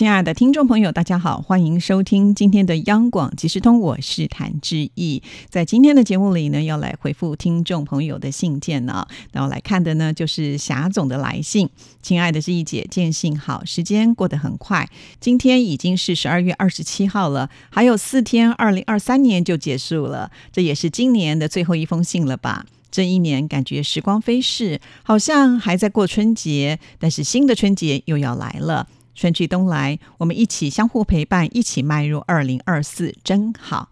亲爱的听众朋友，大家好，欢迎收听今天的央广即时通，我是谭志毅。在今天的节目里呢，要来回复听众朋友的信件呢，然后来看的呢就是霞总的来信。亲爱的志毅姐，见信好，时间过得很快，今天已经是十二月二十七号了，还有四天，二零二三年就结束了，这也是今年的最后一封信了吧？这一年感觉时光飞逝，好像还在过春节，但是新的春节又要来了。春去冬来，我们一起相互陪伴，一起迈入二零二四，真好。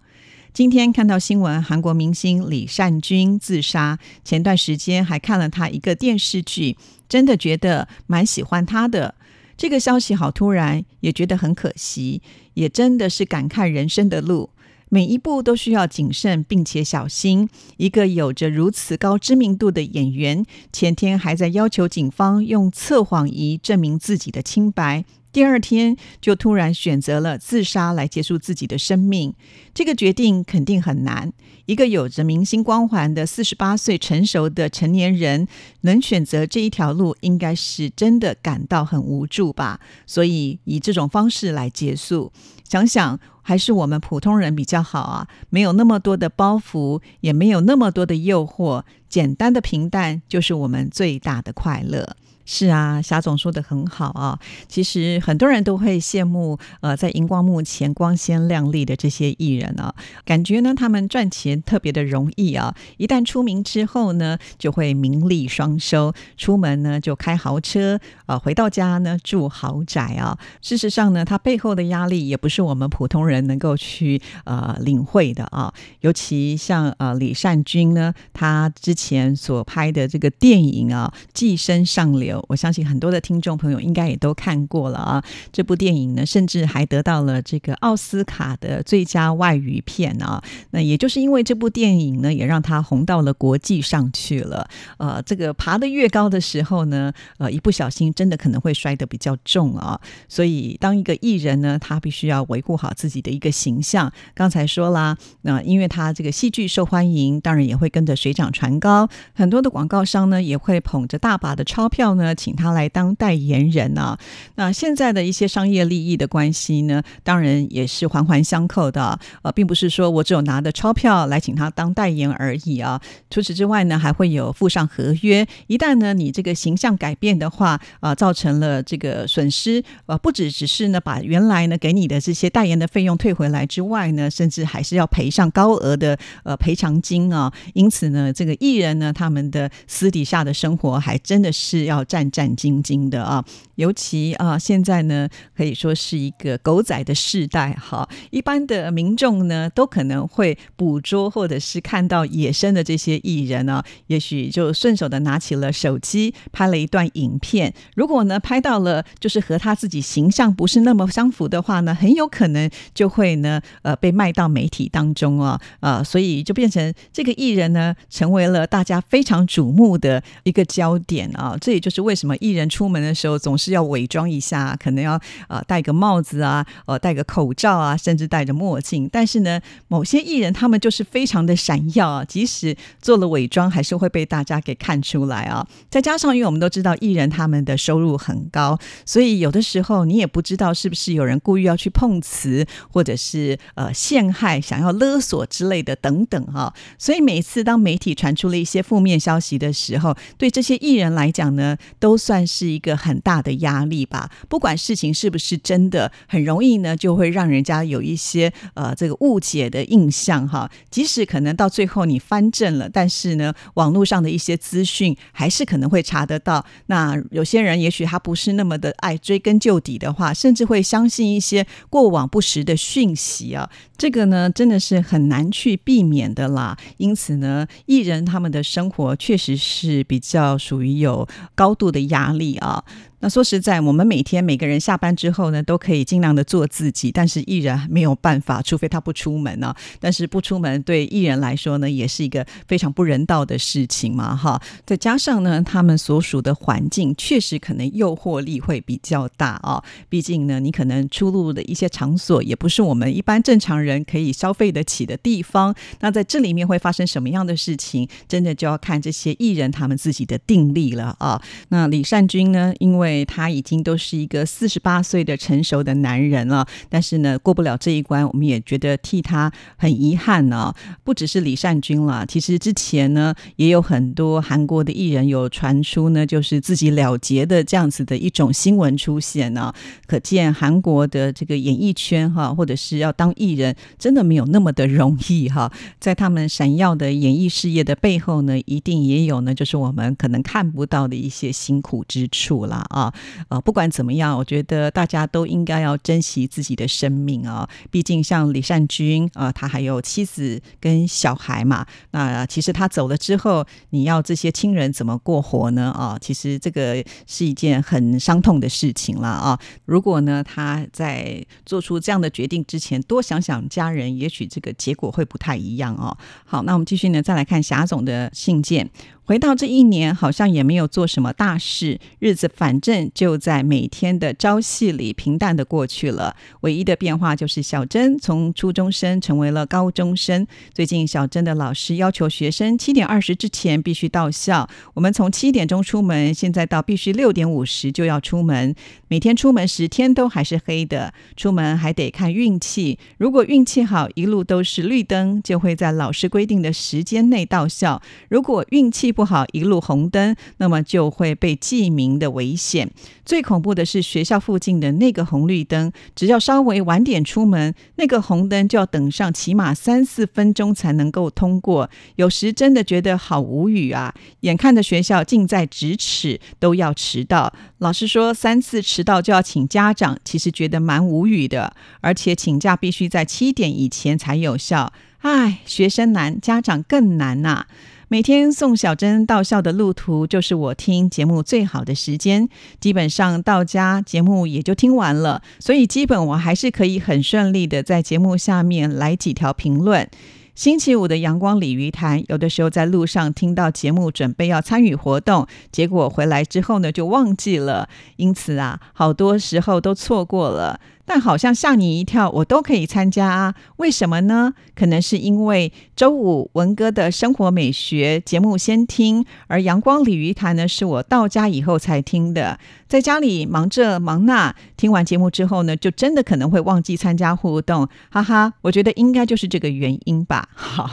今天看到新闻，韩国明星李善均自杀。前段时间还看了他一个电视剧，真的觉得蛮喜欢他的。这个消息好突然，也觉得很可惜，也真的是感慨人生的路。每一步都需要谨慎并且小心。一个有着如此高知名度的演员，前天还在要求警方用测谎仪证明自己的清白。第二天就突然选择了自杀来结束自己的生命，这个决定肯定很难。一个有着明星光环的四十八岁成熟的成年人，能选择这一条路，应该是真的感到很无助吧。所以以这种方式来结束，想想还是我们普通人比较好啊，没有那么多的包袱，也没有那么多的诱惑，简单的平淡就是我们最大的快乐。是啊，霞总说的很好啊。其实很多人都会羡慕，呃，在荧光幕前光鲜亮丽的这些艺人啊，感觉呢他们赚钱特别的容易啊。一旦出名之后呢，就会名利双收，出门呢就开豪车，啊，回到家呢住豪宅啊。事实上呢，他背后的压力也不是我们普通人能够去呃领会的啊。尤其像呃李善均呢，他之前所拍的这个电影啊，《寄生上流》。我相信很多的听众朋友应该也都看过了啊！这部电影呢，甚至还得到了这个奥斯卡的最佳外语片啊。那也就是因为这部电影呢，也让他红到了国际上去了。呃，这个爬得越高的时候呢，呃，一不小心真的可能会摔得比较重啊。所以，当一个艺人呢，他必须要维护好自己的一个形象。刚才说啦，那因为他这个戏剧受欢迎，当然也会跟着水涨船高。很多的广告商呢，也会捧着大把的钞票呢。请他来当代言人啊！那现在的一些商业利益的关系呢，当然也是环环相扣的。呃，并不是说我只有拿的钞票来请他当代言而已啊。除此之外呢，还会有附上合约。一旦呢你这个形象改变的话，啊，造成了这个损失，呃，不只只是呢把原来呢给你的这些代言的费用退回来之外呢，甚至还是要赔上高额的呃赔偿金啊。因此呢，这个艺人呢，他们的私底下的生活还真的是要。战战兢兢的啊，尤其啊，现在呢可以说是一个狗仔的世代哈。一般的民众呢，都可能会捕捉或者是看到野生的这些艺人啊，也许就顺手的拿起了手机拍了一段影片。如果呢拍到了就是和他自己形象不是那么相符的话呢，很有可能就会呢呃被卖到媒体当中啊啊，所以就变成这个艺人呢成为了大家非常瞩目的一个焦点啊。这也就是为什么艺人出门的时候总是要伪装一下，可能要呃戴个帽子啊，呃戴个口罩啊，甚至戴着墨镜。但是呢，某些艺人他们就是非常的闪耀啊，即使做了伪装，还是会被大家给看出来啊。再加上，因为我们都知道艺人他们的收入很高，所以有的时候你也不知道是不是有人故意要去碰瓷，或者是呃陷害、想要勒索之类的等等哈。所以每次当媒体传出了一些负面消息的时候，对这些艺人来讲呢。都算是一个很大的压力吧。不管事情是不是真的，很容易呢，就会让人家有一些呃这个误解的印象哈。即使可能到最后你翻正了，但是呢，网络上的一些资讯还是可能会查得到。那有些人也许他不是那么的爱追根究底的话，甚至会相信一些过往不实的讯息啊。这个呢，真的是很难去避免的啦。因此呢，艺人他们的生活确实是比较属于有高度的压力啊。那说实在，我们每天每个人下班之后呢，都可以尽量的做自己，但是艺人没有办法，除非他不出门呢。但是不出门对艺人来说呢，也是一个非常不人道的事情嘛，哈。再加上呢，他们所属的环境确实可能诱惑力会比较大啊。毕竟呢，你可能出入的一些场所也不是我们一般正常人可以消费得起的地方。那在这里面会发生什么样的事情，真的就要看这些艺人他们自己的定力了啊。那李善君呢，因为为他已经都是一个四十八岁的成熟的男人了，但是呢，过不了这一关，我们也觉得替他很遗憾呢。不只是李善均了，其实之前呢，也有很多韩国的艺人有传出呢，就是自己了结的这样子的一种新闻出现呢。可见韩国的这个演艺圈哈，或者是要当艺人，真的没有那么的容易哈。在他们闪耀的演艺事业的背后呢，一定也有呢，就是我们可能看不到的一些辛苦之处啦。啊，啊呃，不管怎么样，我觉得大家都应该要珍惜自己的生命啊。毕竟像李善君啊，他还有妻子跟小孩嘛。那其实他走了之后，你要这些亲人怎么过活呢？啊，其实这个是一件很伤痛的事情了啊。如果呢，他在做出这样的决定之前，多想想家人，也许这个结果会不太一样哦。好，那我们继续呢，再来看霞总的信件。回到这一年，好像也没有做什么大事，日子反正就在每天的朝夕里平淡的过去了。唯一的变化就是小珍从初中生成为了高中生。最近小珍的老师要求学生七点二十之前必须到校，我们从七点钟出门，现在到必须六点五十就要出门。每天出门时天都还是黑的，出门还得看运气。如果运气好，一路都是绿灯，就会在老师规定的时间内到校；如果运气不好，一路红灯，那么就会被记名的危险。最恐怖的是学校附近的那个红绿灯，只要稍微晚点出门，那个红灯就要等上起码三四分钟才能够通过。有时真的觉得好无语啊！眼看着学校近在咫尺，都要迟到，老师说三次迟到就要请家长，其实觉得蛮无语的。而且请假必须在七点以前才有效。唉，学生难，家长更难呐。每天送小珍到校的路途，就是我听节目最好的时间。基本上到家节目也就听完了，所以基本我还是可以很顺利的在节目下面来几条评论。星期五的阳光鲤鱼潭，有的时候在路上听到节目，准备要参与活动，结果回来之后呢就忘记了，因此啊，好多时候都错过了。但好像吓你一跳，我都可以参加啊？为什么呢？可能是因为周五文哥的生活美学节目先听，而阳光鲤鱼潭呢是我到家以后才听的。在家里忙这忙那，听完节目之后呢，就真的可能会忘记参加互动，哈哈。我觉得应该就是这个原因吧。好，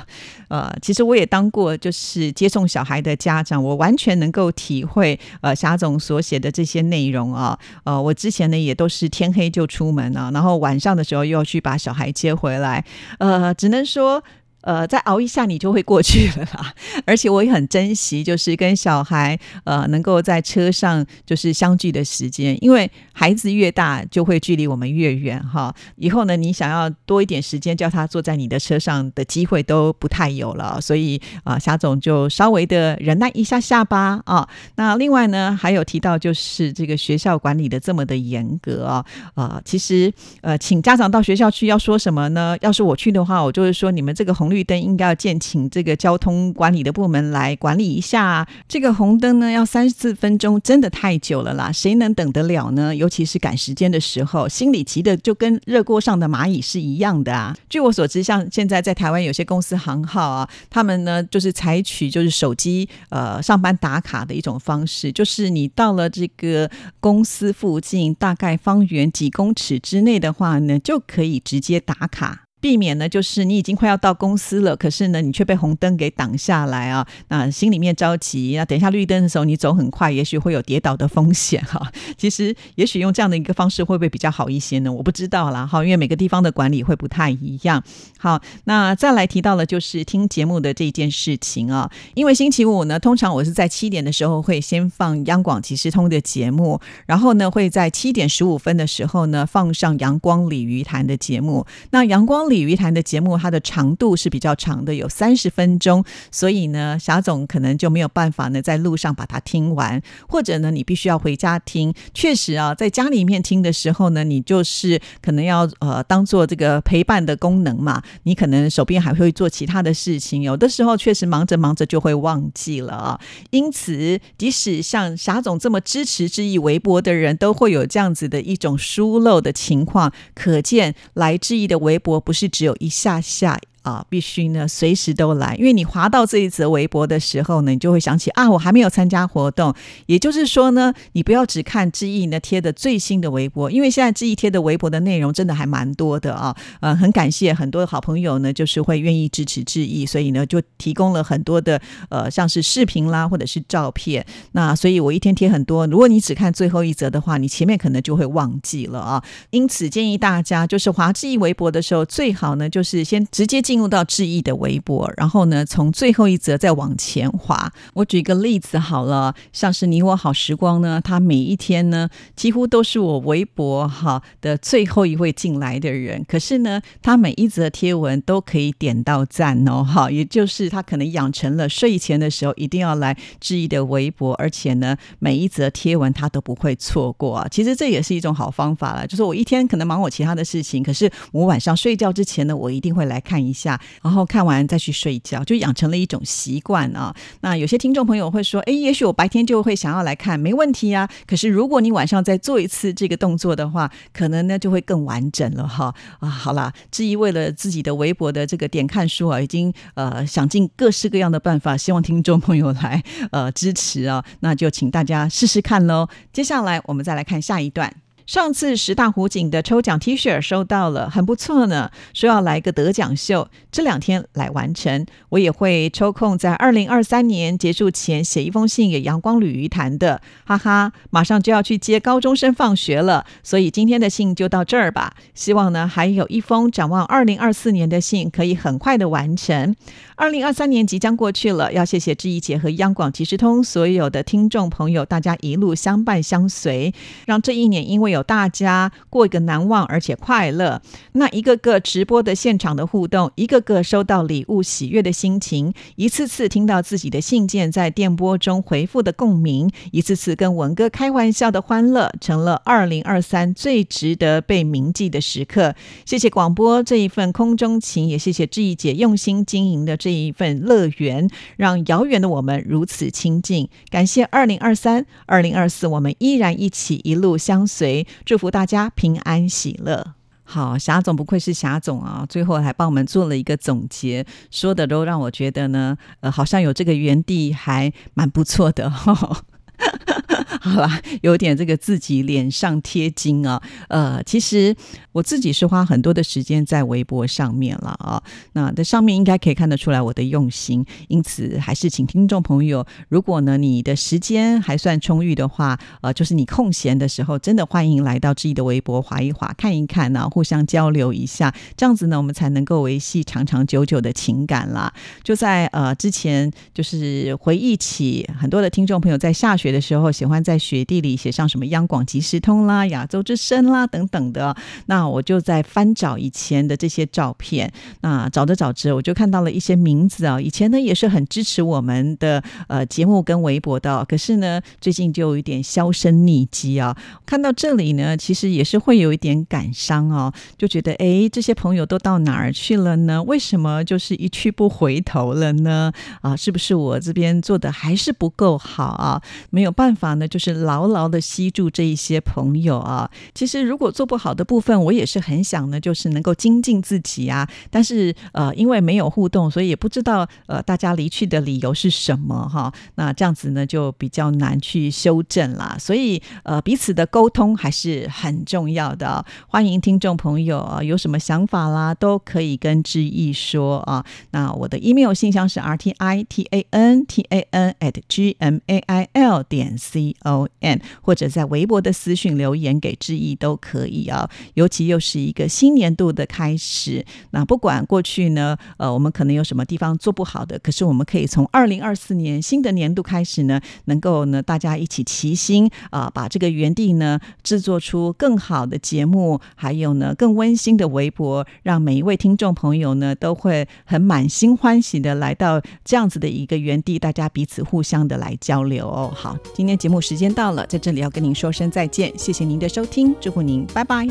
呃，其实我也当过就是接送小孩的家长，我完全能够体会呃霞总所写的这些内容啊。呃，我之前呢也都是天黑就出门。然后晚上的时候又去把小孩接回来，呃，只能说。呃，再熬一下你就会过去了啦。而且我也很珍惜，就是跟小孩呃能够在车上就是相聚的时间，因为孩子越大就会距离我们越远哈。以后呢，你想要多一点时间叫他坐在你的车上的机会都不太有了。所以啊，霞总就稍微的忍耐一下下吧啊。那另外呢，还有提到就是这个学校管理的这么的严格啊啊，其实呃，请家长到学校去要说什么呢？要是我去的话，我就是说你们这个红绿。绿灯应该要建请这个交通管理的部门来管理一下。这个红灯呢，要三四分钟，真的太久了啦！谁能等得了呢？尤其是赶时间的时候，心里急的就跟热锅上的蚂蚁是一样的啊！据我所知，像现在在台湾有些公司行号啊，他们呢就是采取就是手机呃上班打卡的一种方式，就是你到了这个公司附近，大概方圆几公尺之内的话呢，就可以直接打卡。避免呢，就是你已经快要到公司了，可是呢，你却被红灯给挡下来啊，那心里面着急。那等一下绿灯的时候，你走很快，也许会有跌倒的风险哈。其实，也许用这样的一个方式会不会比较好一些呢？我不知道啦哈，因为每个地方的管理会不太一样。好，那再来提到了就是听节目的这件事情啊，因为星期五呢，通常我是在七点的时候会先放央广即时通的节目，然后呢会在七点十五分的时候呢放上阳光鲤鱼潭的节目。那阳光鲤鲤鱼谈的节目，它的长度是比较长的，有三十分钟，所以呢，霞总可能就没有办法呢在路上把它听完，或者呢，你必须要回家听。确实啊，在家里面听的时候呢，你就是可能要呃当做这个陪伴的功能嘛，你可能手边还会做其他的事情，有的时候确实忙着忙着就会忘记了啊。因此，即使像霞总这么支持之意微博的人，都会有这样子的一种疏漏的情况，可见来质疑的微博不是只有一下下。啊，必须呢，随时都来，因为你滑到这一则微博的时候呢，你就会想起啊，我还没有参加活动。也就是说呢，你不要只看志毅呢贴的最新的微博，因为现在志毅贴的微博的内容真的还蛮多的啊。呃，很感谢很多好朋友呢，就是会愿意支持志毅，所以呢就提供了很多的呃，像是视频啦，或者是照片。那所以我一天贴很多，如果你只看最后一则的话，你前面可能就会忘记了啊。因此建议大家，就是滑志毅微博的时候，最好呢就是先直接进。进入到志毅的微博，然后呢，从最后一则再往前滑。我举一个例子好了，像是你我好时光呢，他每一天呢，几乎都是我微博哈的最后一位进来的人。可是呢，他每一则贴文都可以点到赞哦，哈，也就是他可能养成了睡前的时候一定要来志毅的微博，而且呢，每一则贴文他都不会错过啊。其实这也是一种好方法了，就是我一天可能忙我其他的事情，可是我晚上睡觉之前呢，我一定会来看一下。下，然后看完再去睡觉，就养成了一种习惯啊。那有些听众朋友会说：“哎，也许我白天就会想要来看，没问题啊。可是如果你晚上再做一次这个动作的话，可能呢就会更完整了哈。”啊，好啦，至于为了自己的微博的这个点看书啊，已经呃想尽各式各样的办法，希望听众朋友来呃支持啊。那就请大家试试看喽。接下来我们再来看下一段。上次十大湖景的抽奖 T 恤收到了，很不错呢。说要来个得奖秀，这两天来完成。我也会抽空在二零二三年结束前写一封信给阳光旅鱼潭的，哈哈。马上就要去接高中生放学了，所以今天的信就到这儿吧。希望呢还有一封展望二零二四年的信可以很快的完成。二零二三年即将过去了，要谢谢志怡姐和央广即时通所有的听众朋友，大家一路相伴相随，让这一年因为有大家过一个难忘而且快乐。那一个个直播的现场的互动，一个个收到礼物喜悦的心情，一次次听到自己的信件在电波中回复的共鸣，一次次跟文哥开玩笑的欢乐，成了二零二三最值得被铭记的时刻。谢谢广播这一份空中情，也谢谢志毅姐用心经营的。这一份乐园，让遥远的我们如此亲近。感谢二零二三、二零二四，我们依然一起一路相随。祝福大家平安喜乐。好，霞总不愧是霞总啊，最后还帮我们做了一个总结，说的都让我觉得呢，呃，好像有这个原地还蛮不错的哈。好啦，有点这个自己脸上贴金啊。呃，其实我自己是花很多的时间在微博上面了啊。那在上面应该可以看得出来我的用心，因此还是请听众朋友，如果呢你的时间还算充裕的话，呃，就是你空闲的时候，真的欢迎来到自己的微博划一划，看一看呢，互相交流一下，这样子呢，我们才能够维系长长久久的情感啦。就在呃之前，就是回忆起很多的听众朋友在下雪的时候喜欢。在雪地里写上什么央广即时通啦、亚洲之声啦等等的，那我就在翻找以前的这些照片。那找着找着，我就看到了一些名字啊。以前呢也是很支持我们的呃节目跟微博的，可是呢最近就有一点销声匿迹啊。看到这里呢，其实也是会有一点感伤哦，就觉得哎，这些朋友都到哪儿去了呢？为什么就是一去不回头了呢？啊，是不是我这边做的还是不够好啊？没有办法呢？就是牢牢的吸住这一些朋友啊。其实如果做不好的部分，我也是很想呢，就是能够精进自己啊。但是呃，因为没有互动，所以也不知道呃大家离去的理由是什么哈。那这样子呢，就比较难去修正啦。所以呃，彼此的沟通还是很重要的。欢迎听众朋友啊，有什么想法啦，都可以跟志毅说啊。那我的 email 信箱是 r t i t a n t a n at g m a i l 点 c。O N，或者在微博的私讯留言给志毅都可以啊。尤其又是一个新年度的开始，那不管过去呢，呃，我们可能有什么地方做不好的，可是我们可以从二零二四年新的年度开始呢，能够呢大家一起齐心啊，把这个园地呢制作出更好的节目，还有呢更温馨的微博，让每一位听众朋友呢都会很满心欢喜的来到这样子的一个园地，大家彼此互相的来交流哦。好，今天节目时间到了，在这里要跟您说声再见，谢谢您的收听，祝福您，拜拜。